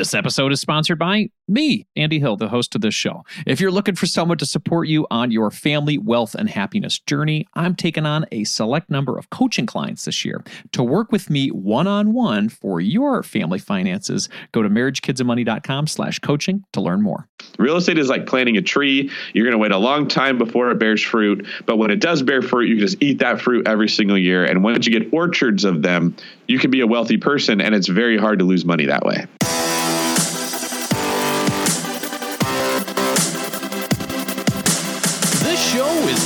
This episode is sponsored by me, Andy Hill, the host of this show. If you're looking for someone to support you on your family, wealth, and happiness journey, I'm taking on a select number of coaching clients this year. To work with me one on one for your family finances, go to marriagekidsandmoney.com slash coaching to learn more. Real estate is like planting a tree. You're going to wait a long time before it bears fruit. But when it does bear fruit, you can just eat that fruit every single year. And once you get orchards of them, you can be a wealthy person, and it's very hard to lose money that way.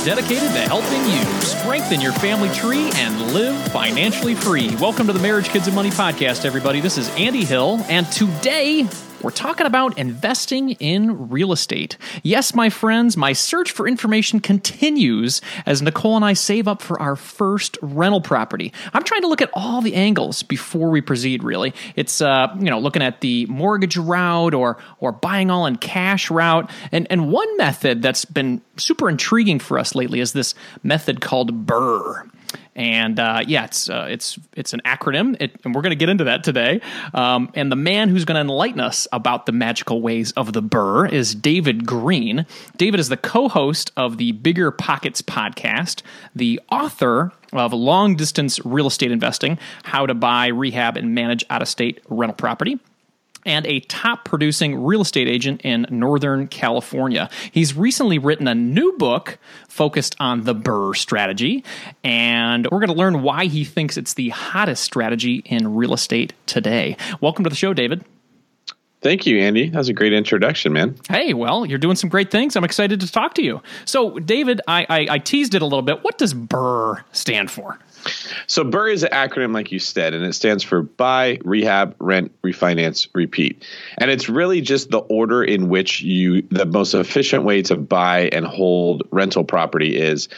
Dedicated to helping you strengthen your family tree and live financially free. Welcome to the Marriage, Kids, and Money podcast, everybody. This is Andy Hill, and today we're talking about investing in real estate. Yes, my friends, my search for information continues as Nicole and I save up for our first rental property. I'm trying to look at all the angles before we proceed, really. It's, uh, you know, looking at the mortgage route or, or buying all in cash route. And, and one method that's been super intriguing for us lately is this method called BRRRR and uh, yeah, it's uh, it's it's an acronym, it, and we're going to get into that today. Um, and the man who's going to enlighten us about the magical ways of the BRRRR is David Greene. David is the co-host of the Bigger Pockets podcast, the author of Long Distance Real Estate Investing: How to Buy, Rehab, and Manage Out of State Rental Property and a top producing real estate agent in Northern California. He's recently written a new book focused on the BRRRR strategy, and we're going to learn why he thinks it's the hottest strategy in real estate today. Welcome to the show, David. Thank you, Andy. That was a great introduction, man. Hey, well, you're doing some great things. I'm excited to talk to you. So, David, I, I, I teased it a little bit. What does BRRRR stand for? So BRRRR is an acronym, like you said, and it stands for buy, rehab, rent, refinance, repeat. And it's really just the order in which you, the most efficient way to buy and hold rental property is.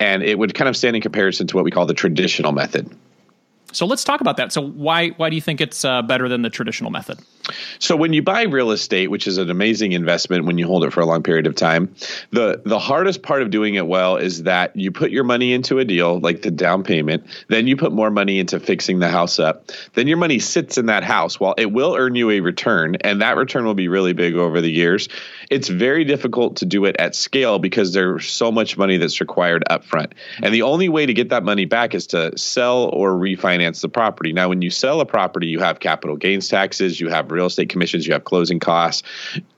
And it would kind of stand in comparison to what we call the traditional method. So let's talk about that. So why why do you think it's uh, better than the traditional method? So when you buy real estate, which is an amazing investment when you hold it for a long period of time, the the hardest part of doing it well is that you put your money into a deal like the down payment, then you put more money into fixing the house up. Then your money sits in that house. While it will earn you a return and that return will be really big over the years, it's very difficult to do it at scale because there's so much money that's required upfront. And the only way to get that money back is to sell or refinance the property. Now, when you sell a property, you have capital gains taxes, you have real estate commissions, you have closing costs.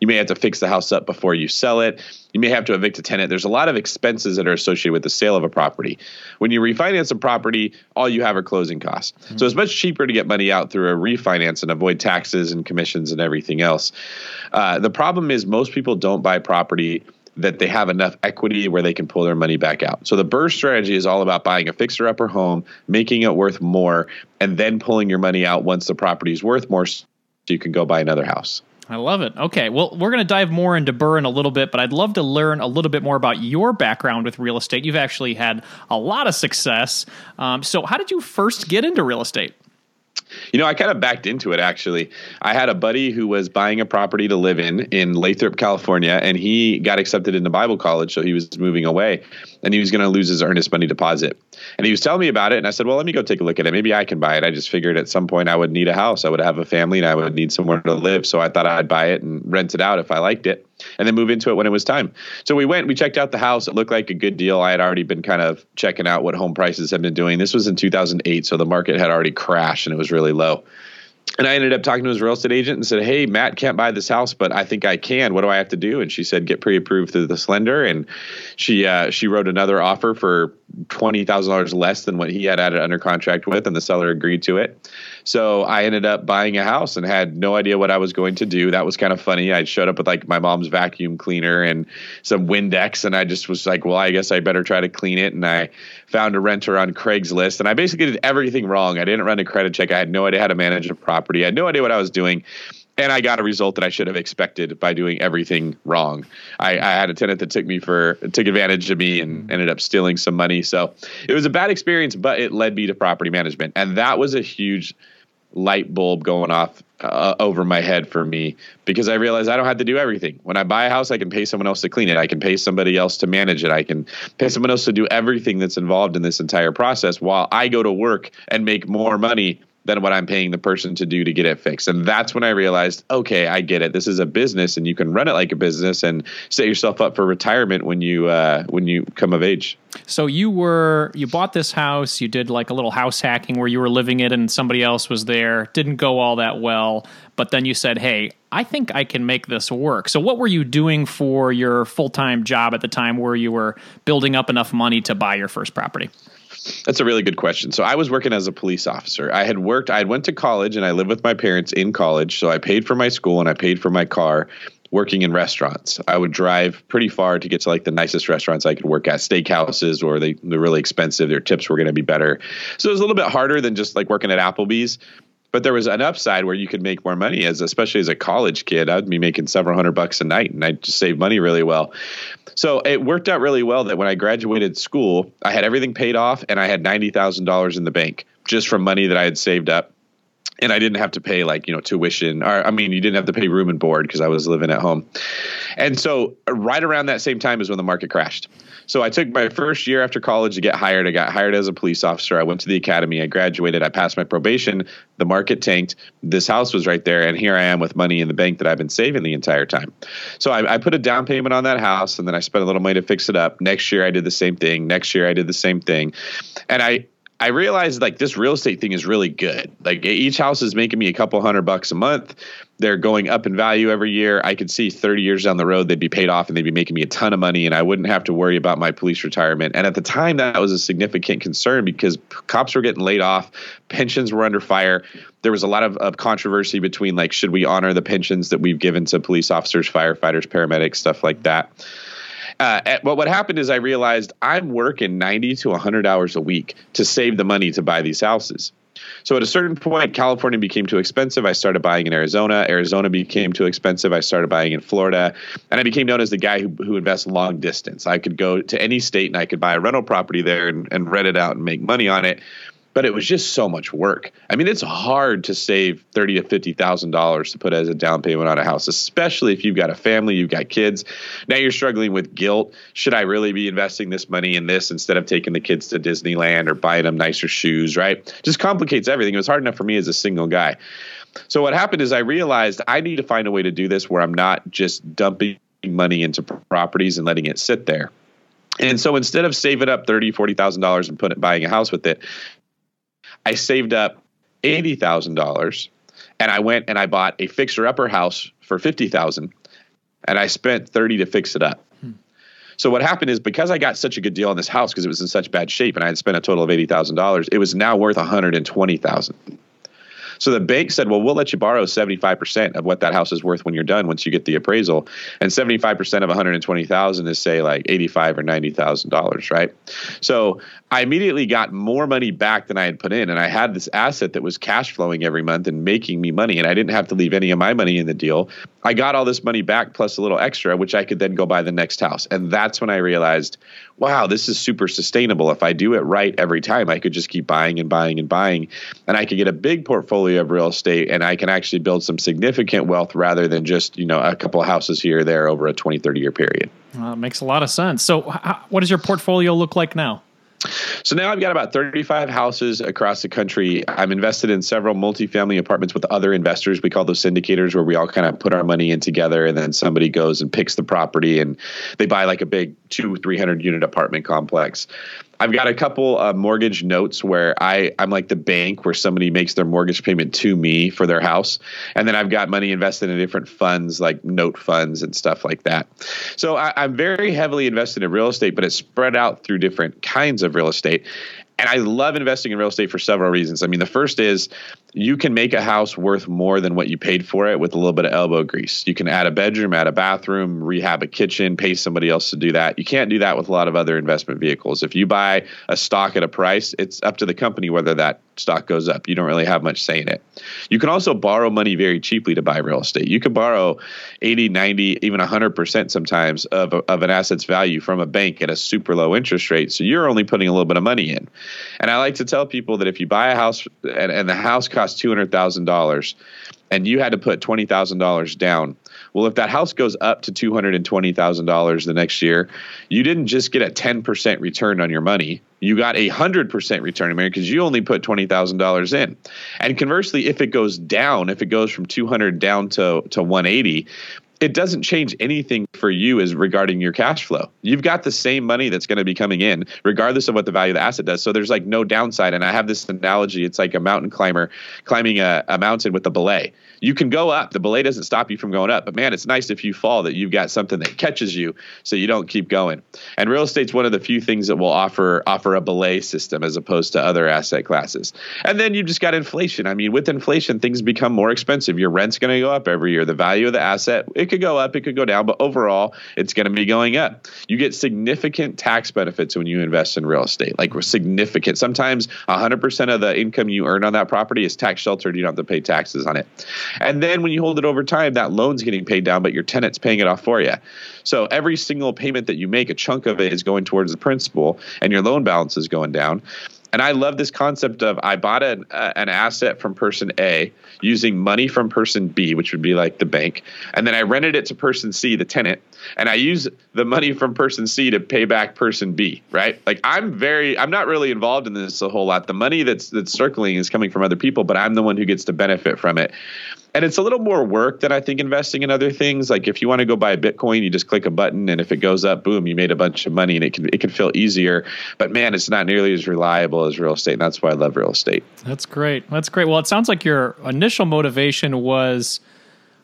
You may have to fix the house up before you sell it. You may have to evict a tenant. There's a lot of expenses that are associated with the sale of a property. When you refinance a property, all you have are closing costs. Mm-hmm. So it's much cheaper to get money out through a refinance and avoid taxes and commissions and everything else. Uh, the problem is most people don't buy property that they have enough equity where they can pull their money back out. So the BRRRR strategy is all about buying a fixer upper home, making it worth more, and then pulling your money out once the property is worth more so you can go buy another house. I love it. Okay, well, we're going to dive more into BRRRR in a little bit, but I'd love to learn a little bit more about your background with real estate. You've actually had a lot of success. Um, so, how did you first get into real estate? You know, I kind of backed into it actually. I had a buddy who was buying a property to live in in Lathrop, California, and he got accepted into Bible college, so he was moving away and he was going to lose his earnest money deposit. And he was telling me about it, and I said, "Well, let me go take a look at it. Maybe I can buy it." I just figured at some point I would need a house, I would have a family, and I would need somewhere to live. So I thought I'd buy it and rent it out if I liked it, and then move into it when it was time. So we went, we checked out the house. It looked like a good deal. I had already been kind of checking out what home prices had been doing. This was in 2008, so the market had already crashed and it was really low and I ended up talking to his real estate agent and said, "Hey, Matt can't buy this house, but I think I can. What do I have to do?" And she said, "Get pre-approved through the lender." And she uh, she wrote another offer for twenty thousand dollars less than what he had added under contract with, and the seller agreed to it. So I ended up buying a house and had no idea what I was going to do. That was kind of funny. I showed up with like my mom's vacuum cleaner and some Windex, and I just was like, well, I guess I better try to clean it. And I found a renter on Craigslist, and I basically did everything wrong. I didn't run a credit check. I had no idea how to manage a property. I had no idea what I was doing and I got a result that I should have expected by doing everything wrong. I, I, had a tenant that took me for took advantage of me and ended up stealing some money. So it was a bad experience, but it led me to property management, and that was a huge light bulb going off uh, over my head for me because I realized I don't have to do everything. When I buy a house, I can pay someone else to clean it. I can pay somebody else to manage it. I can pay someone else to do everything that's involved in this entire process while I go to work and make more money than what I'm paying the person to do to get it fixed. And that's when I realized, okay, I get it. This is a business, and you can run it like a business and set yourself up for retirement when you uh, when you come of age. So you were you bought this house, you did like a little house hacking where you were living it and somebody else was there. Didn't go all that well, but then you said, "Hey, I think I can make this work." So what were you doing for your full-time job at the time where you were building up enough money to buy your first property? That's a really good question. So I was working as a police officer. I had worked I went to college and I lived with my parents in college, so I paid for my school and I paid for my car working in restaurants. I would drive pretty far to get to like the nicest restaurants I could work at, steakhouses, or they, they're really expensive. Their tips were going to be better. So it was a little bit harder than just like working at Applebee's. But there was an upside where you could make more money as, especially as a college kid. I'd be making several hundred bucks a night, and I just save money really well. So it worked out really well that when I graduated school, I had everything paid off, and I had ninety thousand dollars in the bank just from money that I had saved up and I didn't have to pay like you know tuition or I mean you didn't have to pay room and board because I was living at home. And so right around that same time is when the market crashed. So I took my first year after college to get hired. I got hired as a police officer. I went to the academy. I graduated. I passed my probation. The market tanked. This house was right there, and here I am with money in the bank that I've been saving the entire time. So I, I put a down payment on that house, and then I spent a little money to fix it up. Next year I did the same thing. Next year I did the same thing, and I I realized like this real estate thing is really good. Like each house is making me a couple hundred bucks a month. They're going up in value every year. I could see 30 years down the road they'd be paid off and they'd be making me a ton of money and I wouldn't have to worry about my police retirement. And at the time that was a significant concern because cops were getting laid off, pensions were under fire. There was a lot of, of controversy between like should we honor the pensions that we've given to police officers, firefighters, paramedics, stuff like that. Uh, but what happened is I realized I'm working 90 to 100 hours a week to save the money to buy these houses. So at a certain point, California became too expensive. I started buying in Arizona. Arizona became too expensive. I started buying in Florida. And I became known as the guy who, who invests long distance. I could go to any state and I could buy a rental property there and, and rent it out and make money on it but it was just so much work. I mean, it's hard to save thirty to fifty thousand dollars to put as a down payment on a house, especially if you've got a family, you've got kids. Now you're struggling with guilt. Should I really be investing this money in this instead of taking the kids to Disneyland or buying them nicer shoes? Right? Just complicates everything. It was hard enough for me as a single guy. So what happened is I realized I need to find a way to do this where I'm not just dumping money into properties and letting it sit there. And so instead of saving up thirty, forty thousand dollars and putting buying a house with it, I saved up eighty thousand dollars, and I went and I bought a fixer upper house for fifty thousand, and I spent thirty to fix it up. Hmm. So what happened is because I got such a good deal on this house because it was in such bad shape, and I had spent a total of eighty thousand dollars, it was now worth one hundred and twenty thousand. So the bank said, well, we'll let you borrow 75% of what that house is worth when you're done once you get the appraisal. And 75% of 120,000 is say like 85 or $90,000, right? So I immediately got more money back than I had put in and I had this asset that was cash flowing every month and making me money and I didn't have to leave any of my money in the deal. I got all this money back plus a little extra which I could then go buy the next house. And that's when I realized, wow, this is super sustainable. If I do it right every time, I could just keep buying and buying and buying and I could get a big portfolio of real estate and I can actually build some significant wealth rather than just, you know, a couple of houses here or there over a 20, 30 year period. Well, it makes a lot of sense. So, how, what does your portfolio look like now? So now I've got about 35 houses across the country. I'm invested in several multifamily apartments with other investors. We call those syndicators where we all kind of put our money in together and then somebody goes and picks the property and they buy like a big two, 300 unit apartment complex. I've got a couple uh, mortgage notes where I I'm like the bank where somebody makes their mortgage payment to me for their house, and then I've got money invested in different funds like note funds and stuff like that. So I, I'm very heavily invested in real estate, but it's spread out through different kinds of real estate. And I love investing in real estate for several reasons. I mean, the first is you can make a house worth more than what you paid for it with a little bit of elbow grease. You can add a bedroom, add a bathroom, rehab a kitchen, pay somebody else to do that. You can't do that with a lot of other investment vehicles. If you buy a stock at a price, it's up to the company whether that stock goes up. You don't really have much say in it. You can also borrow money very cheaply to buy real estate. You can borrow 80, 90, even 100% sometimes of, of an asset's value from a bank at a super low interest rate. So you're only putting a little bit of money in. And I like to tell people that if you buy a house and, and the house costs $200,000 and you had to put $20,000 down. Well, if that house goes up to $220,000 the next year, you didn't just get a 10% return on your money. You got a 100% return on because you only put $20,000 in. And conversely, if it goes down, if it goes from 200 down to, to 180, it doesn't change anything for you as regarding your cash flow. You've got the same money that's going to be coming in, regardless of what the value of the asset does. So there's like no downside. And I have this analogy: it's like a mountain climber climbing a, a mountain with a belay you can go up. The belay doesn't stop you from going up. But man, it's nice if you fall that you've got something that catches you so you don't keep going. And real estate's one of the few things that will offer offer a belay system as opposed to other asset classes. And then you've just got inflation. I mean, with inflation, things become more expensive. Your rent's going to go up every year. The value of the asset, it could go up, it could go down, but overall, it's going to be going up. You get significant tax benefits when you invest in real estate, like significant. Sometimes 100% of the income you earn on that property is tax sheltered. You don't have to pay taxes on it. And then when you hold it over time, that loan's getting paid down, but your tenant's paying it off for you. So every single payment that you make, a chunk of it is going towards the principal, and your loan balance is going down. And I love this concept of I bought an, uh, an asset from person A using money from person B, which would be like the bank, and then I rented it to person C, the tenant, and I use the money from person C to pay back person B, right? Like I'm very, I'm not really involved in this a whole lot. The money that's that's circling is coming from other people, but I'm the one who gets to benefit from it and it's a little more work than I think investing in other things. Like if you want to go buy Bitcoin, you just click a button, and if it goes up, boom, you made a bunch of money, and it can it can feel easier. But man, it's not nearly as reliable as real estate, and that's why I love real estate. That's great. That's great. Well, it sounds like your initial motivation was.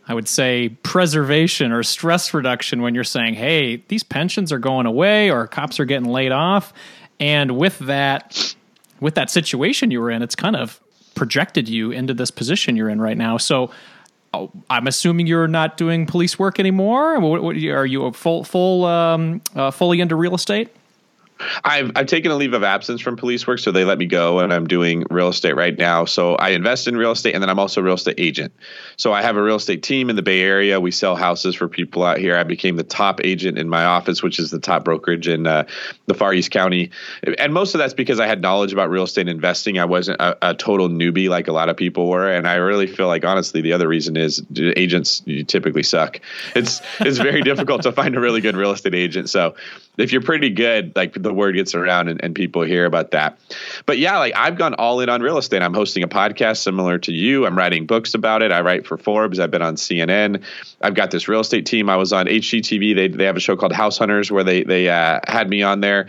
I would say preservation or stress reduction when you're saying, hey, these pensions are going away or cops are getting laid off. And with that, with that situation you were in, it's kind of projected you into this position you're in right now. So oh, I'm assuming you're not doing police work anymore. What, what, are you full full um, uh, fully into real estate? I've I've taken a leave of absence from police work, so they let me go, and I'm doing real estate right now. So I invest in real estate, and then I'm also a real estate agent. So I have a real estate team in the Bay Area. We sell houses for people out here. I became the top agent in my office, which is the top brokerage in uh, the Far East County, and most of that's because I had knowledge about real estate investing. I wasn't a, a total newbie like a lot of people were, and I really feel like honestly the other reason is agents typically suck. It's it's very difficult to find a really good real estate agent. So if you're pretty good, like the word gets around and, and people hear about that. But yeah, like I've gone all in on real estate. I'm hosting a podcast similar to you. I'm writing books about it. I write for Forbes. I've been on CNN. I've got this real estate team. I was on HGTV. They they have a show called House Hunters where they they uh, had me on there.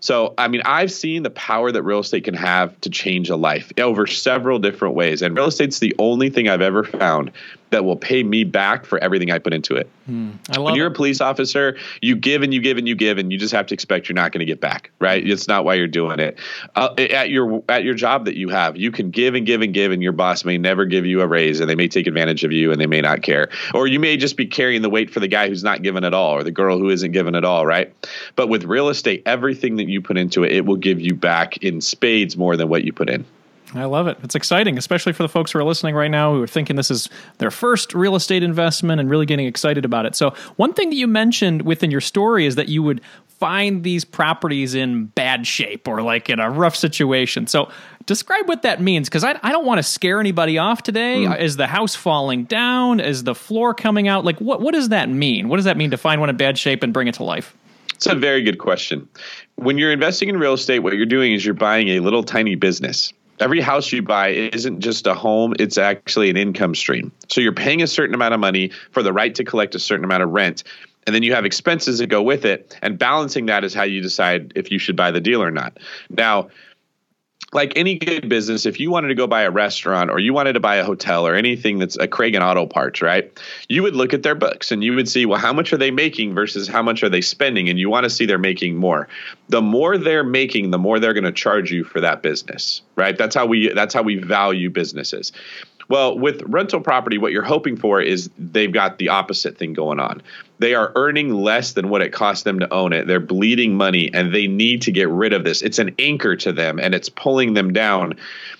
So, I mean, I've seen the power that real estate can have to change a life over several different ways. And real estate's the only thing I've ever found that will pay me back for everything I put into it. Hmm. when you're it. a police officer, you give and you give and you give, and you just have to expect you're not going to get back. Right? It's not why you're doing it. Uh, at your at your job that you have, you can give and give and give, and your boss may never give you a raise, and they may take advantage of you, and they may not care, or you may just be carrying the weight for the guy who's not given at all, or the girl who isn't given at all. Right? But with real estate, everything that you put into it, it will give you back in spades more than what you put in. I love it. It's exciting, especially for the folks who are listening right now who are thinking this is their first real estate investment and really getting excited about it. So, one thing that you mentioned within your story is that you would find these properties in bad shape or like in a rough situation. So, describe what that means because I, I don't want to scare anybody off today. Mm. Is the house falling down? Is the floor coming out? Like, what, what does that mean? What does that mean to find one in bad shape and bring it to life? It's a very good question. When you're investing in real estate, what you're doing is you're buying a little tiny business every house you buy isn't just a home, it's actually an income stream. So you're paying a certain amount of money for the right to collect a certain amount of rent. And then you have expenses that go with it. And balancing that is how you decide if you should buy the deal or not. Now, like any good business, if you wanted to go buy a restaurant or you wanted to buy a hotel or anything that's a Craig and Auto Parts, right? You would look at their books and you would see, well, how much are they making versus how much are they spending? And you want to see they're making more. The more they're making, the more they're going to charge you for that business, right? That's how we that's how we value businesses. Well, with rental property, what you're hoping for is they've got the opposite thing going on. They are earning less than what it costs them to own it. They're bleeding money and they need to get rid of this. It's an anchor to them and it's pulling them down.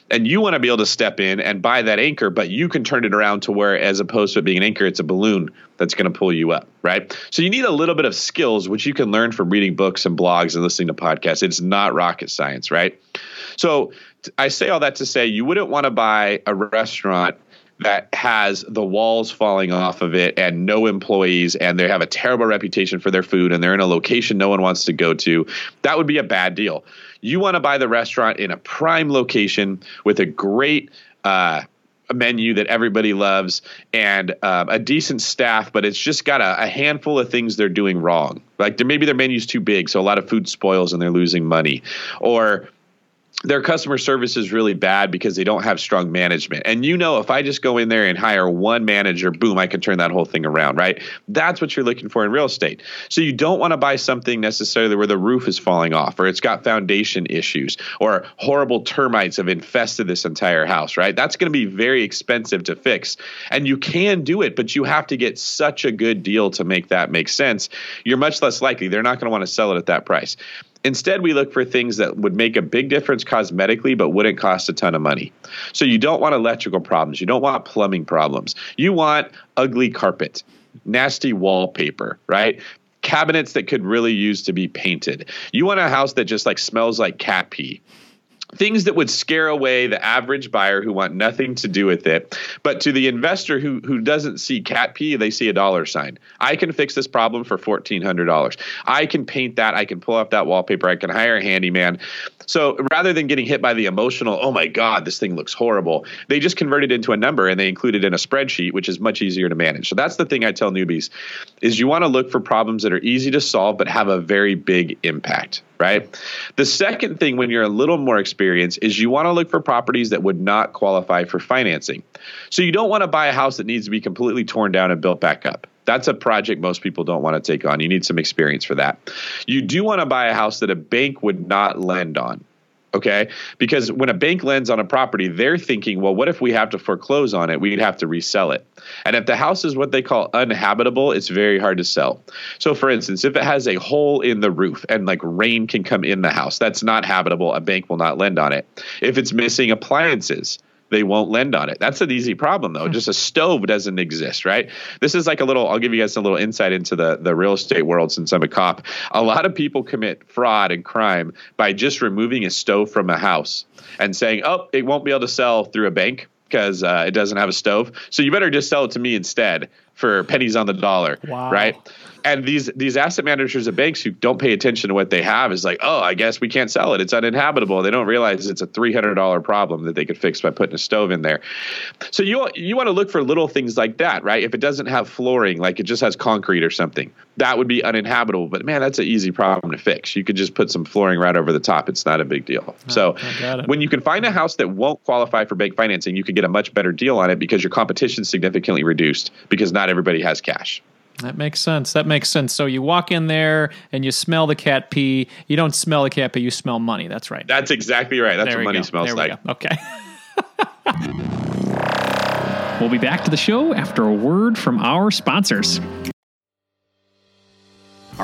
And you want to be able to step in and buy that anchor, but you can turn it around to where, as opposed to it being an anchor, it's a balloon that's going to pull you up, right? So you need a little bit of skills, which you can learn from reading books and blogs and listening to podcasts. It's not rocket science, right? So I say all that to say you wouldn't want to buy a restaurant that has the walls falling off of it and no employees and they have a terrible reputation for their food and they're in a location no one wants to go to, that would be a bad deal. You want to buy the restaurant in a prime location with a great uh, menu that everybody loves and um, a decent staff, but it's just got a, a, handful of things they're doing wrong. Like maybe their menu's too big, so a lot of food spoils and they're losing money, or their customer service is really bad because they don't have strong management. And you know, if I just go in there and hire one manager, boom, I can turn that whole thing around, right? That's what you're looking for in real estate. So you don't want to buy something necessarily where the roof is falling off or it's got foundation issues or horrible termites have infested this entire house, right? That's going to be very expensive to fix. And you can do it, but you have to get such a good deal to make that make sense. You're much less likely. They're not going to want to sell it at that price. Instead, we look for things that would make a big difference cosmetically, but wouldn't cost a ton of money. So you don't want electrical problems. You don't want plumbing problems. You want ugly carpet, nasty wallpaper, right? Cabinets that could really use to be painted. You want a house that just like smells like cat pee things that would scare away the average buyer who want nothing to do with it. But to the investor who who doesn't see cat pee, they see a dollar sign. I can fix this problem for fourteen hundred dollars. I can paint that. I can pull off that wallpaper. I can hire a handyman. So rather than getting hit by the emotional, oh my God, this thing looks horrible, they just convert it into a number and they include it in a spreadsheet, which is much easier to manage. So that's the thing I tell newbies is you want to look for problems that are easy to solve but have a very big impact right? The second thing when you're a little more experienced is you want to look for properties that would not qualify for financing. So you don't want to buy a house that needs to be completely torn down and built back up. That's a project most people don't want to take on. You need some experience for that. You do want to buy a house that a bank would not lend on. Okay. Because when a bank lends on a property, they're thinking, well, what if we have to foreclose on it? We'd have to resell it. And if the house is what they call uninhabitable, it's very hard to sell. So, for instance, if it has a hole in the roof and like rain can come in the house, that's not habitable. A bank will not lend on it. If it's missing appliances, they won't lend on it. That's an easy problem though. Hmm. Just a stove doesn't exist, right? This is like a little I'll give you guys a little insight into the the real estate world since I'm a cop. A lot of people commit fraud and crime by just removing a stove from a house and saying, "Oh, it won't be able to sell through a bank." Because uh, it doesn't have a stove, so you better just sell it to me instead for pennies on the dollar, wow. right? And these these asset managers at banks who don't pay attention to what they have is like, oh, I guess we can't sell it. It's uninhabitable. They don't realize it's a three hundred dollar problem that they could fix by putting a stove in there. So you you want to look for little things like that, right? If it doesn't have flooring, like it just has concrete or something, that would be uninhabitable. But man, that's an easy problem to fix. You could just put some flooring right over the top. It's not a big deal. Oh, so when you can find a house that won't qualify for bank financing, you could get a much better deal on it because your competition is significantly reduced because not everybody has cash. That makes sense. That makes sense. So you walk in there and you smell the cat pee. You don't smell the cat pee, you smell money. That's right. That's exactly right. That's there what money go. smells like. Go. Okay. we'll be back to the show after a word from our sponsors.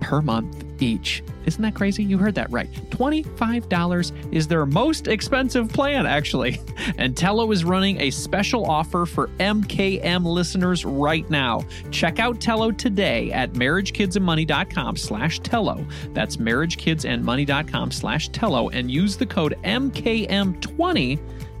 per month each. Isn't that crazy? You heard that right. $25 is their most expensive plan, actually. And Tello is running a special offer for MKM listeners right now. Check out Tello today at marriagekidsandmoney.com slash Tello. That's marriagekidsandmoney.com slash Tello and use the code MKM20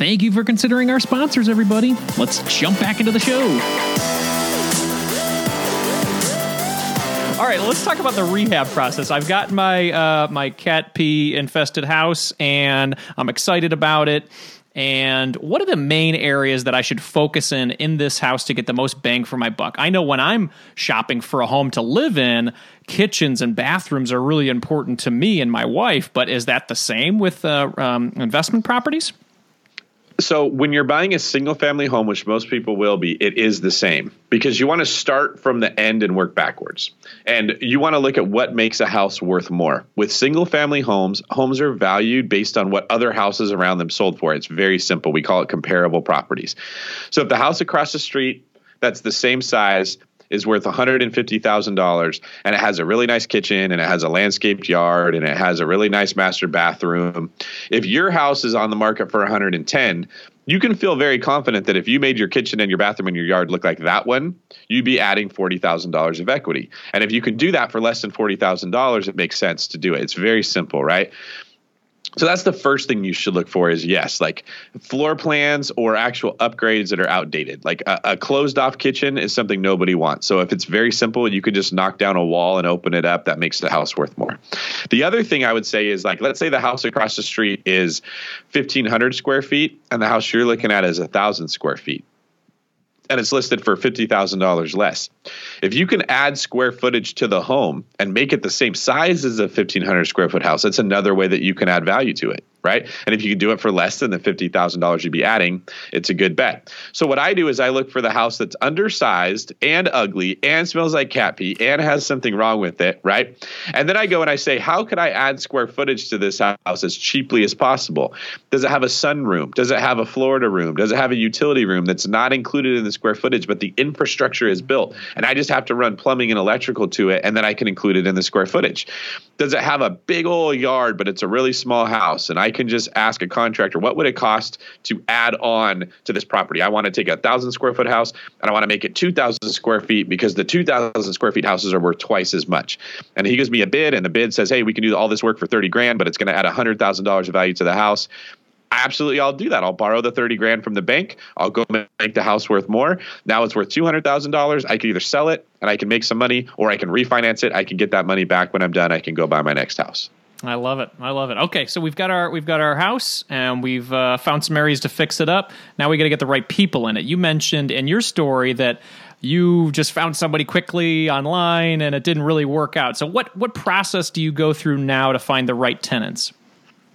Thank you for considering our sponsors, everybody. Let's jump back into the show. All right, let's talk about the rehab process. I've got my uh, my cat pee infested house, and I'm excited about it. And what are the main areas that I should focus in in this house to get the most bang for my buck? I know when I'm shopping for a home to live in, kitchens and bathrooms are really important to me and my wife. But is that the same with uh, um, investment properties? So when you're buying a single family home, which most people will be, it is the same because you want to start from the end and work backwards. And you want to look at what makes a house worth more. With single family homes, homes are valued based on what other houses around them sold for. It's very simple. We call it comparable properties. So if the house across the street that's the same size is worth $150,000 and it has a really nice kitchen and it has a landscaped yard and it has a really nice master bathroom. If your house is on the market for 110, you can feel very confident that if you made your kitchen and your bathroom and your yard look like that one, you'd be adding $40,000 of equity. And if you can do that for less than $40,000, it makes sense to do it. It's very simple, right? So that's the first thing you should look for is yes like floor plans or actual upgrades that are outdated. Like a, a, closed off kitchen is something nobody wants. So if it's very simple you could just knock down a wall and open it up. That makes the house worth more. The other thing i would say is like let's say the house across the street is 1500 square feet and the house you're looking at is a thousand square feet and it's listed for $50,000 less. If you can add square footage to the home and make it the same size as a 1500 square foot house, that's another way that you can add value to it right? And if you can do it for less than the $50,000 you'd be adding, it's a good bet. So what I do is I look for the house that's undersized and ugly and smells like cat pee and has something wrong with it, right? And then I go and I say, how could I add square footage to this house as cheaply as possible? Does it have a sunroom? Does it have a Florida room? Does it have a utility room that's not included in the square footage, but the infrastructure is built and I just have to run plumbing and electrical to it and then I can include it in the square footage? Does it have a big old yard, but it's a really small house and I I can just ask a contractor, what would it cost to add on to this property? I want to take a thousand square foot house and I want to make it 2,000 square feet because the 2,000 square feet houses are worth twice as much. And he gives me a bid and the bid says, hey, we can do all this work for 30 grand, but it's going to add $100,000 of value to the house absolutely I'll do that. I'll borrow the 30 grand from the bank. I'll go make the house worth more. Now it's worth $200,000. I can either sell it and I can make some money or I can refinance it. I can get that money back when I'm done. I can go buy my next house. I love it. I love it. Okay, so we've got our we've got our house and we've uh, found some areas to fix it up. Now we got to get the right people in it. You mentioned in your story that you just found somebody quickly online and it didn't really work out. So what what process do you go through now to find the right tenants?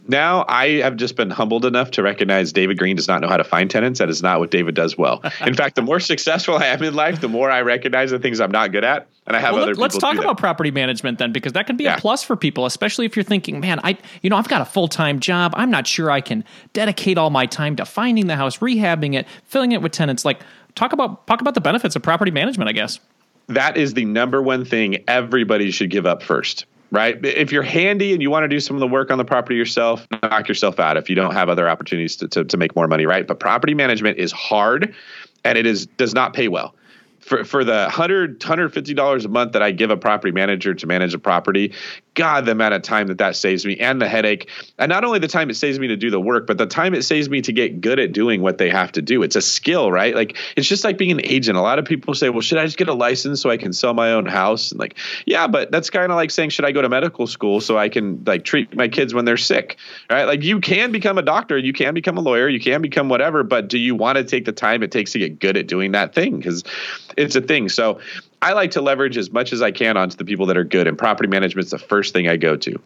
Now I have just been humbled enough to recognize David Greene does not know how to find tenants. That is not what David does well. In fact, the more successful I am in life, the more I recognize the things I'm not good at, and I have well, other. Let's talk about property management then, because that can be yeah. a plus for people, especially if you're thinking, man, I, you know, I've got a full time job. I'm not sure I can dedicate all my time to finding the house, rehabbing it, filling it with tenants. Like, talk about talk about the benefits of property management. I guess that is the number one thing everybody should give up first right? If you're handy and you want to do some of the work on the property yourself, knock yourself out if you don't have other opportunities to, to, to make more money, right? But property management is hard and it is does not pay well. For for the 100 $150 a month that I give a property manager to manage a property, God, the amount of time that that saves me and the headache. And not only the time it saves me to do the work, but the time it saves me to get good at doing what they have to do. It's a skill, right? Like it's just like being an agent. A lot of people say, well, should I just get a license so I can sell my own house? And like, yeah, but that's kind of like saying, should I go to medical school so I can like treat my kids when they're sick, right? Like you can become a doctor, you can become a lawyer, you can become whatever, but do you want to take the time it takes to get good at doing that thing? Because it's a thing. So I like to leverage as much as I can onto the people that are good, and property management is the first thing I go to.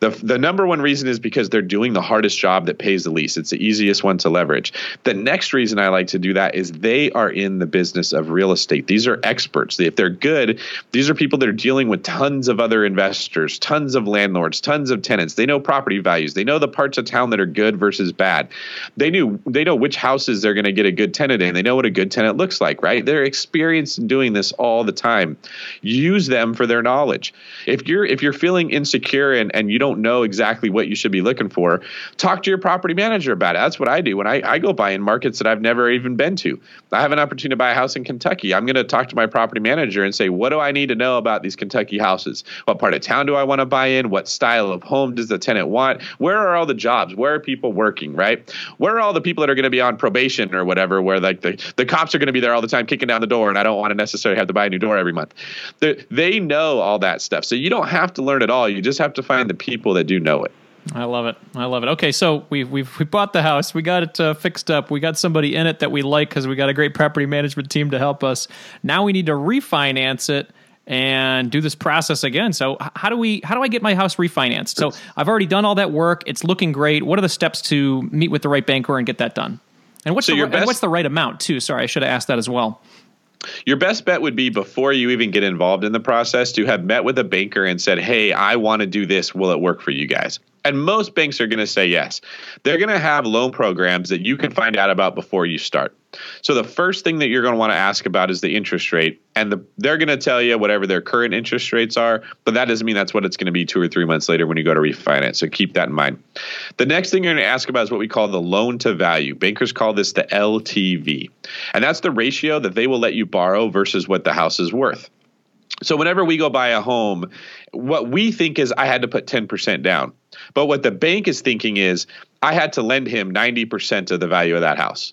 the The number one reason is because they're doing the hardest job that pays the least. It's the easiest one to leverage. The next reason I like to do that is they are in the business of real estate. These are experts. If they're good, these are people that are dealing with tons of other investors, tons of landlords, tons of tenants. They know property values. They know the parts of town that are good versus bad. They knew they know which houses they're going to get a good tenant in. They know what a good tenant looks like, right? They're experienced in doing this all the time. Use them for their knowledge. If you're if you're feeling insecure and, and you don't know exactly what you should be looking for talk to your property manager about it. That's what i do when i, I go buy in markets that i've never even been to. I have an opportunity to buy a house in kentucky. I'm going to talk to my property manager and say what do i need to know about these kentucky houses? What part of town do i want to buy in? What style of home does the tenant want? Where are all the jobs? Where are people working right? Where are all the people that are going to be on probation or whatever where like the, the cops are going to be there all the time kicking down the door and i don't want to necessarily have to buy a new door every month. They, they know all that stuff. So you don't have to learn it all. You just have to find the people that do know it. I love it. I love it. Okay, so we we've we bought the house. We got it uh, fixed up. We got somebody in it that we like because we got a great property management team to help us. Now we need to refinance it and do this process again. So how do we how do I get my house refinanced? So I've already done all that work. It's looking great. What are the steps to meet with the right banker and get that done? And what's so the best, and what's the right amount too? Sorry, I should have asked that as well. Your best bet would be before you even get involved in the process to have met with a banker and said, Hey, I want to do this. Will it work for you guys? And most banks are going to say yes. They're going to have loan programs that you can find out about before you start. So the first thing that you're going to want to ask about is the interest rate, and the, they're going to tell you whatever their current interest rates are, but that doesn't mean that's what it's going to be two or three months later when you go to refinance. So keep that in mind. The next thing you're going to ask about is what we call the loan to value. Bankers call this the LTV, and that's the ratio that they will let you borrow versus what the house is worth. So whenever we go buy a home, what we think is I had to put 10% down. But what the bank is thinking is I had to lend him 90% of the value of that house.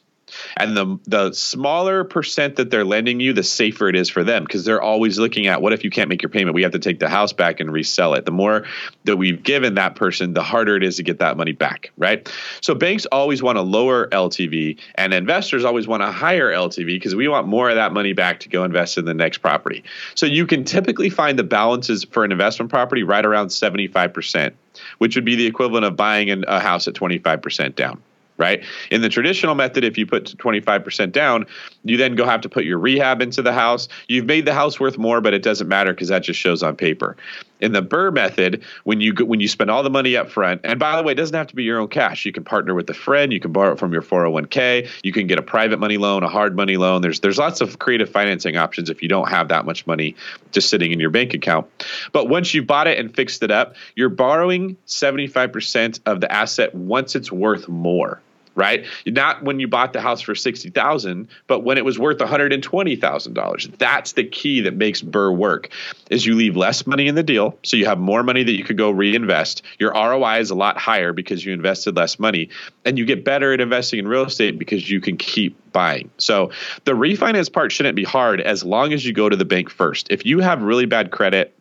And the the smaller percent that they're lending you, the safer it is for them because they're always looking at what if you can't make your payment? We have to take the house back and resell it. The more that we've given that person, the harder it is to get that money back, right? So banks always want a lower LTV and investors always want a higher LTV because we want more of that money back to go invest in the next property. So you can typically find the balances for an investment property right around 75%, which would be the equivalent of buying a house at 25% down right? In the traditional method, if you put 25% down, you then go have to put your rehab into the house. You've made the house worth more, but it doesn't matter because that just shows on paper. In the BRRRR method, when you when you spend all the money up front, and by the way, it doesn't have to be your own cash. You can partner with a friend. You can borrow it from your 401k. You can get a private money loan, a hard money loan. There's there's lots of creative financing options if you don't have that much money just sitting in your bank account. But once you've bought it and fixed it up, you're borrowing 75% of the asset once it's worth more right? Not when you bought the house for sixty thousand, but when it was worth one hundred and twenty thousand dollars. That's the key that makes BRRRR work. Is you leave less money in the deal, so you have more money that you could go reinvest. Your ROI is a lot higher because you invested less money, and you get better at investing in real estate because you can keep buying. So the refinance part shouldn't be hard as long as you go to the bank first. If you have really bad credit,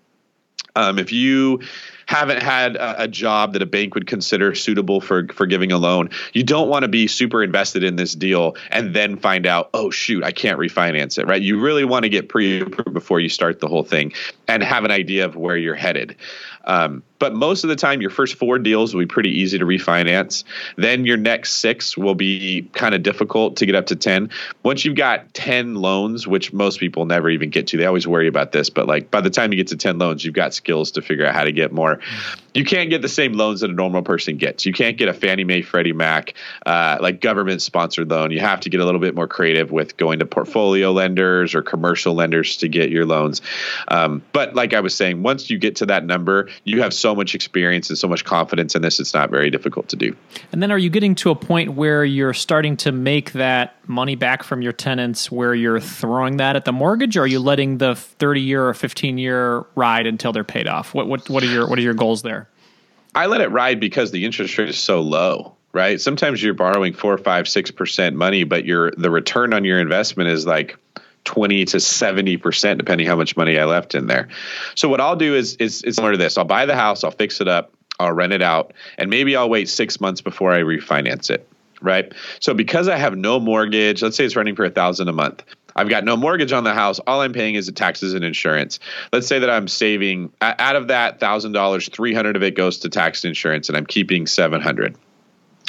um, if you haven't had a, a, job that a bank would consider suitable for for giving a loan, you don't want to be super invested in this deal and then find out, oh shoot, I can't refinance it, right? You really want to get pre-approved before you start the whole thing and have an idea of where you're headed. Um, but most of the time, your first four deals will be pretty easy to refinance. Then your next six will be kind of difficult to get up to 10. Once you've got 10 loans, which most people never even get to, they always worry about this. But like by the time you get to 10 loans, you've got skills to figure out how to get more. You can't get the same loans that a normal person gets. You can't get a Fannie Mae, Freddie Mac, uh, like government sponsored loan. You have to get a little bit more creative with going to portfolio lenders or commercial lenders to get your loans. Um, but like I was saying, once you get to that number, you have so much experience and so much confidence in this, it's not very difficult to do. And then are you getting to a point where you're starting to make that money back from your tenants where you're throwing that at the mortgage or are you letting the 30 year or 15 year ride until they're paid off? What, what, what are your, what are your goals there? I let it ride because the interest rate is so low, right? Sometimes you're borrowing four, five, six percent money, but your the return on your investment is like 20 to 70 percent, depending how much money I left in there. So what I'll do is is, is similar to this. I'll buy the house, I'll fix it up, I'll rent it out, and maybe I'll wait six months before I refinance it. Right. So because I have no mortgage, let's say it's running for a thousand a month. I've got no mortgage on the house. All I'm paying is the taxes and insurance. Let's say that I'm saving out of that thousand dollars, three hundred of it goes to tax and insurance, and I'm keeping seven hundred.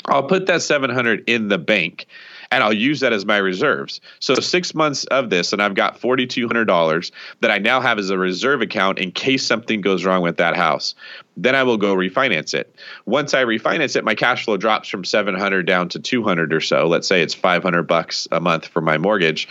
I'll put that seven hundred in the bank and I'll use that as my reserves. So six months of this, and I've got forty two hundred dollars that I now have as a reserve account in case something goes wrong with that house. Then I will go refinance it. Once I refinance it, my cash flow drops from seven hundred down to two hundred or so. Let's say it's five hundred bucks a month for my mortgage.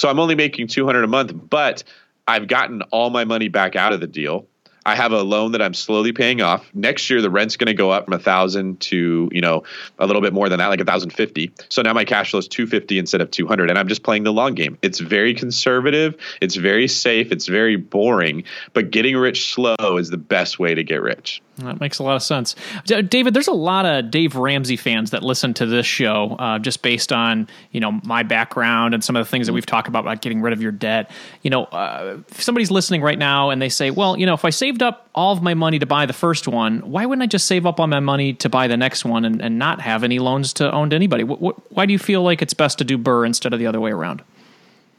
So I'm only making two hundred a month, but I've gotten all my money back out of the deal. I have a loan that I'm slowly paying off. Next year, the rent's going to go up from a thousand to you know a little bit more than that, like a thousand fifty. So now my cash flow is two fifty instead of two hundred, and I'm just playing the long game. It's very conservative. It's very safe. It's very boring. But getting rich slow is the best way to get rich. That makes a lot of sense. David, there's a lot of Dave Ramsey fans that listen to this show uh, just based on, you know, my background and some of the things that we've talked about, about getting rid of your debt. You know, uh, if somebody's listening right now and they say, well, you know, if I saved up all of my money to buy the first one, why wouldn't I just save up all my money to buy the next one and, and not have any loans to own to anybody? What, what, why do you feel like it's best to do BRRRR instead of the other way around?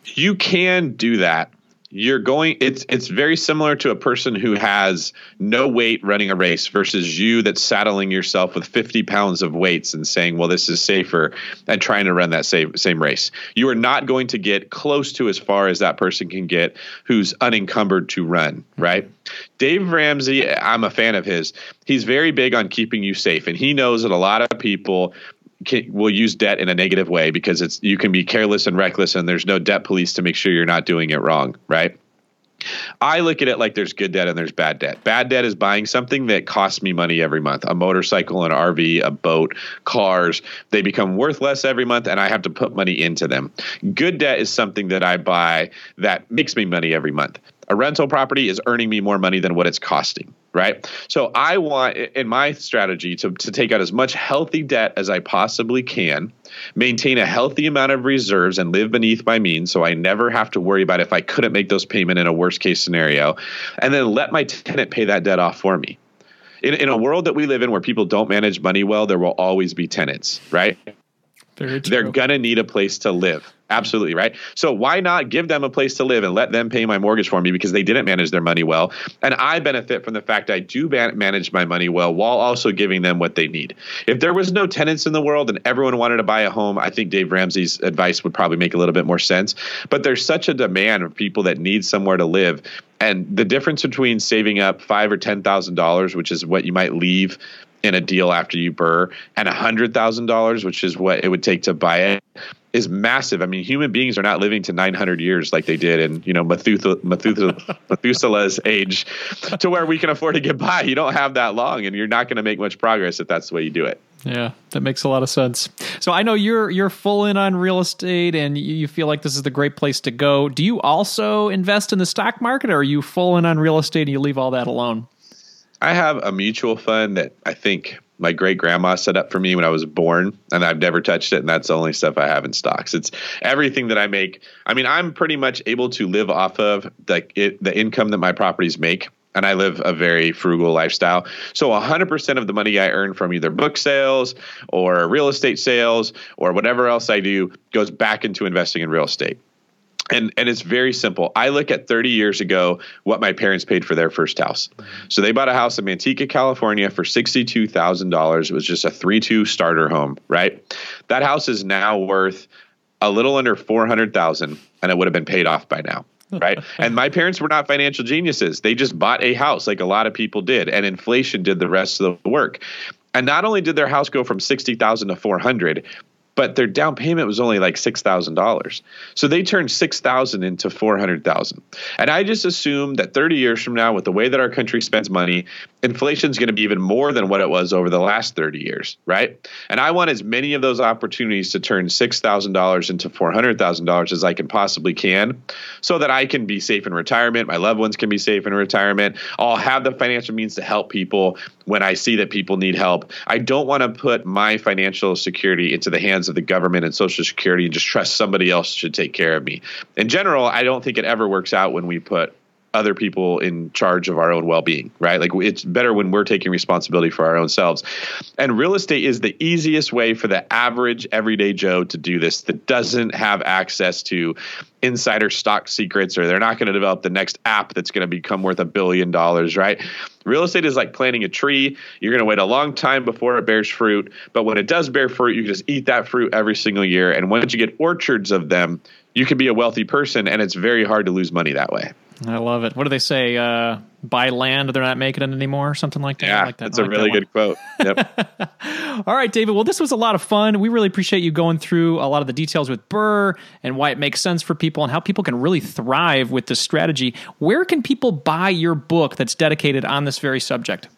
You can do that you're going it's it's very similar to a person who has no weight running a race versus you that's saddling yourself with 50 pounds of weights and saying well this is safer and trying to run that same same race. You are not going to get close to as far as that person can get who's unencumbered to run mm-hmm. right? Dave ramsey i'm a fan of his. He's very big on keeping you safe and he knows that a lot of people can, will use debt in a negative way because it's you can be careless and reckless and there's no debt police to make sure you're not doing it wrong, right? I look at it like there's good debt and there's bad debt. Bad debt is buying something that costs me money every month a motorcycle, an RV, a boat, cars. They become worth less every month and I have to put money into them. Good debt is something that I buy that makes me money every month. A rental property is earning me more money than what it's costing right? So I want in my strategy to, to take out as much healthy debt as I possibly can, maintain a healthy amount of reserves and live beneath my means so I never have to worry about if I couldn't make those payment in a worst case scenario, and then let my tenant pay that debt off for me. In, in a world that we live in where people don't manage money well, there will always be tenants, right? They're gonna need a place to live. Absolutely right. So why not give them a place to live and let them pay my mortgage for me because they didn't manage their money well, and I benefit from the fact I do manage my money well while also giving them what they need. If there was no tenants in the world and everyone wanted to buy a home, I think Dave Ramsey's advice would probably make a little bit more sense. But there's such a demand of people that need somewhere to live, and the difference between saving up five or ten thousand dollars, which is what you might leave in a deal after you BRRRR and $100,000, which is what it would take to buy it, is massive. I mean, human beings are not living to 900 years like they did in, you know, Methuselah, Methuselah, Methuselah's age to where we can afford to get by. You don't have that long and you're not going to make much progress if that's the way you do it. Yeah, that makes a lot of sense. So I know you're you're full in on real estate and you feel like this is the great place to go. Do you also invest in the stock market or are you full in on real estate and you leave all that alone? I have a mutual fund that I think my great grandma set up for me when I was born, and I've never touched it. And that's the only stuff I have in stocks. It's everything that I make. I mean, I'm pretty much able to live off of the the income that my properties make. And I live a very frugal lifestyle. So 100% of the money I earn from either book sales or real estate sales or whatever else I do goes back into investing in real estate and and it's very simple. I look at 30 years ago what my parents paid for their first house. So they bought a house in Manteca, California for $62,000. It was just a 3-2 starter home, right? That house is now worth a little under 400,000 and it would have been paid off by now. right? and my parents were not financial geniuses. They just bought a house like a lot of people did, and inflation did the rest of the work. And not only did their house go from 60,000 to 400, but their down payment was only like $6,000. So they turned 6,000 into 400,000. And I just assume that 30 years from now with the way that our country spends money, inflation is going to be even more than what it was over the last 30 years, right? And I want as many of those opportunities to turn $6,000 into $400,000 as I can possibly can so that I can be safe in retirement, my loved ones can be safe in retirement. I'll have the financial means to help people when I see that people need help. I don't want to put my financial security into the hands of the government and Social Security and just trust somebody else should take care of me. In general, I don't think it ever works out when we put other people in charge of our own well-being right? Like it's better when we're taking responsibility for our own selves. And real estate is the easiest way for the average everyday joe to do this that doesn't have access to insider stock secrets or they're not going to develop the next app that's going to become worth a billion dollars right? Real estate is like planting a tree. You're going to wait a long time before it bears fruit but when it does bear fruit you can just eat that fruit every single year. And once you get orchards of them you can be a wealthy person and it's very hard to lose money that way I love it. What do they say? Uh, buy land, they're not making it anymore, something like that. Yeah, like that. that's a really that good quote. Yep. All right, David. Well, this was a lot of fun. We really appreciate you going through a lot of the details with BRRRR and why it makes sense for people and how people can really thrive with this strategy. Where can people buy your book that's dedicated on this very subject?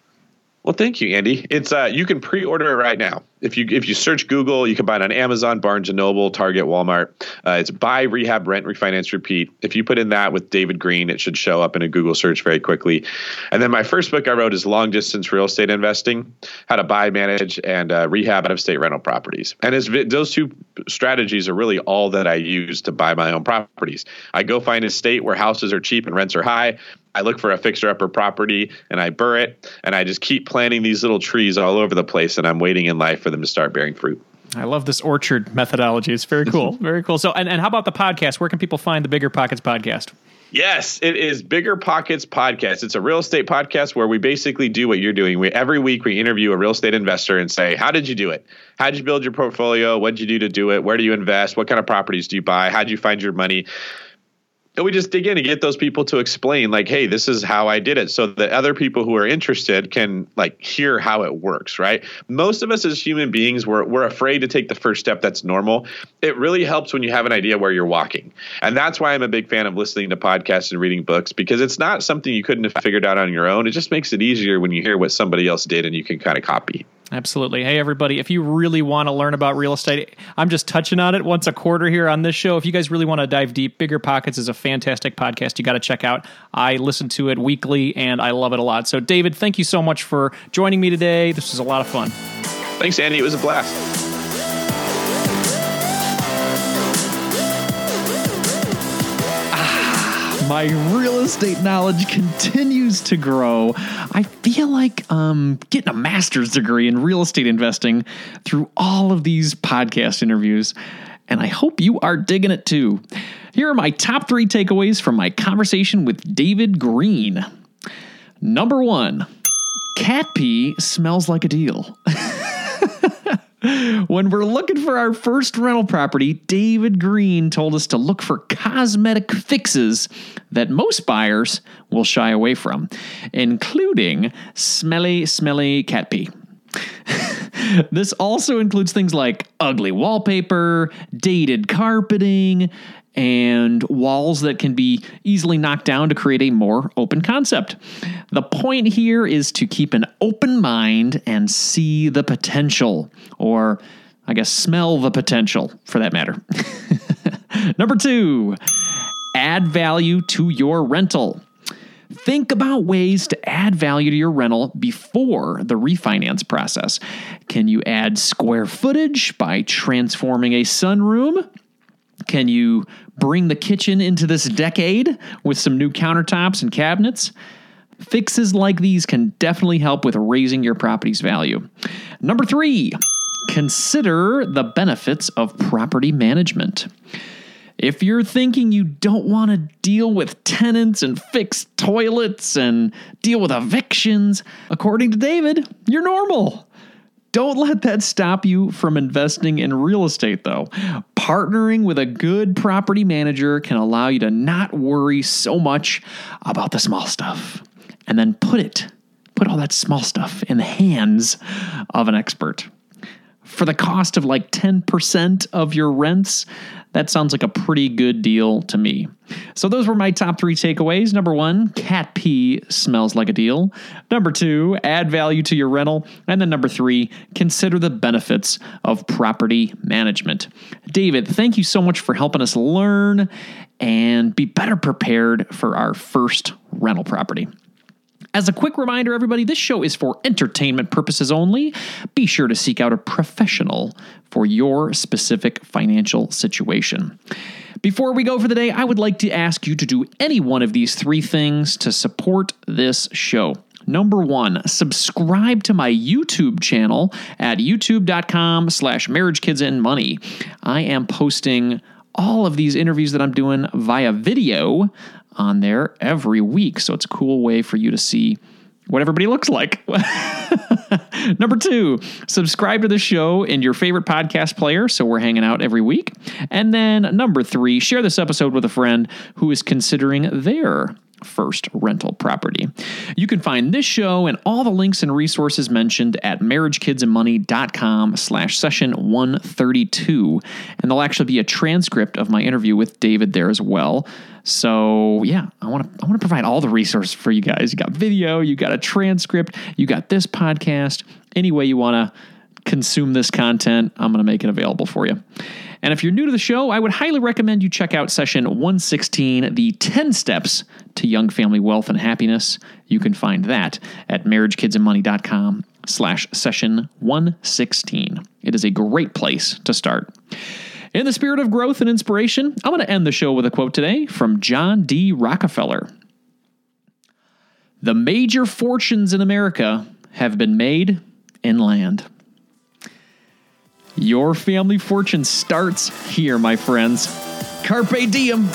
Well, thank you, Andy. It's uh, you can pre-order it right now. If you if you search Google, you can buy it on Amazon, Barnes and Noble, Target, Walmart. Uh, it's buy, rehab, rent, refinance, repeat. If you put in that with David Greene, it should show up in a Google search very quickly. And then my first book I wrote is Long Distance Real Estate Investing: How to Buy, Manage, and uh, Rehab Out-of-State Rental Properties. And those two strategies are really all that I use to buy my own properties. I go find a state where houses are cheap and rents are high. I look for a fixer upper property and I BRRRR it and I just keep planting these little trees all over the place and I'm waiting in life for them to start bearing fruit. I love this orchard methodology. It's very cool. very cool. So and, and how about the podcast? Where can people find the Bigger Pockets podcast? Yes, it is Bigger Pockets Podcast. It's a real estate podcast where we basically do what you're doing. We every week we interview a real estate investor and say, "How did you do it? How did you build your portfolio? What did you do to do it? Where do you invest? What kind of properties do you buy? How did you find your money?" And we just dig in and get those people to explain like hey this is how i did it so that other people who are interested can like hear how it works right? Most of us as human beings we're, we're afraid to take the first step that's normal. It really helps when you have an idea where you're walking. And that's why i'm a big fan of listening to podcasts and reading books because it's not something you couldn't have figured out on your own. It just makes it easier when you hear what somebody else did and you can kind of copy Absolutely. Hey, everybody, if you really want to learn about real estate, I'm just touching on it once a quarter here on this show. If you guys really want to dive deep, Bigger Pockets is a fantastic podcast you got to check out. I listen to it weekly and I love it a lot. So, David, thank you so much for joining me today. This was a lot of fun. Thanks, Andy. It was a blast. My real estate knowledge continues to grow. I feel like um, getting a master's degree in real estate investing through all of these podcast interviews, and I hope you are digging it too. Here are my top three takeaways from my conversation with David Greene. Number one, cat pee smells like a deal. when we're looking for our first rental property, David Greene told us to look for cosmetic fixes that most buyers will shy away from, including smelly, smelly cat pee. this also includes things like ugly wallpaper, dated carpeting, and walls that can be easily knocked down to create a more open concept. The point here is to keep an open mind and see the potential, or I guess smell the potential for that matter. Number two, add value to your rental. Think about ways to add value to your rental before the refinance process. Can you add square footage by transforming a sunroom? Can you bring the kitchen into this decade with some new countertops and cabinets? Fixes like these can definitely help with raising your property's value. Number three, consider the benefits of property management. If you're thinking you don't want to deal with tenants and fix toilets and deal with evictions, according to David, you're normal. Don't let that stop you from investing in real estate, though. Partnering with a good property manager can allow you to not worry so much about the small stuff and then put it, put all that small stuff in the hands of an expert. For the cost of like 10% of your rents, that sounds like a pretty good deal to me. So, those were my top three takeaways. Number one, cat pee smells like a deal. Number two, add value to your rental. And then number three, consider the benefits of property management. David, thank you so much for helping us learn and be better prepared for our first rental property. As a quick reminder, everybody, this show is for entertainment purposes only. Be sure to seek out a professional for your specific financial situation. Before we go for the day, I would like to ask you to do any one of these three things to support this show. Number one, subscribe to my YouTube channel at youtube.com slash marriage kids and money. I am posting all of these interviews that I'm doing via video on there every week. So it's a cool way for you to see what everybody looks like. Number two, subscribe to the show in your favorite podcast player so we're hanging out every week. And then number three, share this episode with a friend who is considering their first rental property. You can find this show and all the links and resources mentioned at marriagekidsandmoney.com slash session 132. And there'll actually be a transcript of my interview with David there as well. So yeah, I want to I want to provide all the resources for you guys. You got video, you got a transcript, you got this podcast. Any way you want to consume this content, I'm going to make it available for you. And if you're new to the show, I would highly recommend you check out session 116, the 10 steps to young family wealth and happiness. You can find that at marriagekidsandmoney.com slash session 116. It is a great place to start. In the spirit of growth and inspiration, I'm going to end the show with a quote today from John D. Rockefeller. The major fortunes in America have been made in land. Your family fortune starts here, my friends. Carpe diem.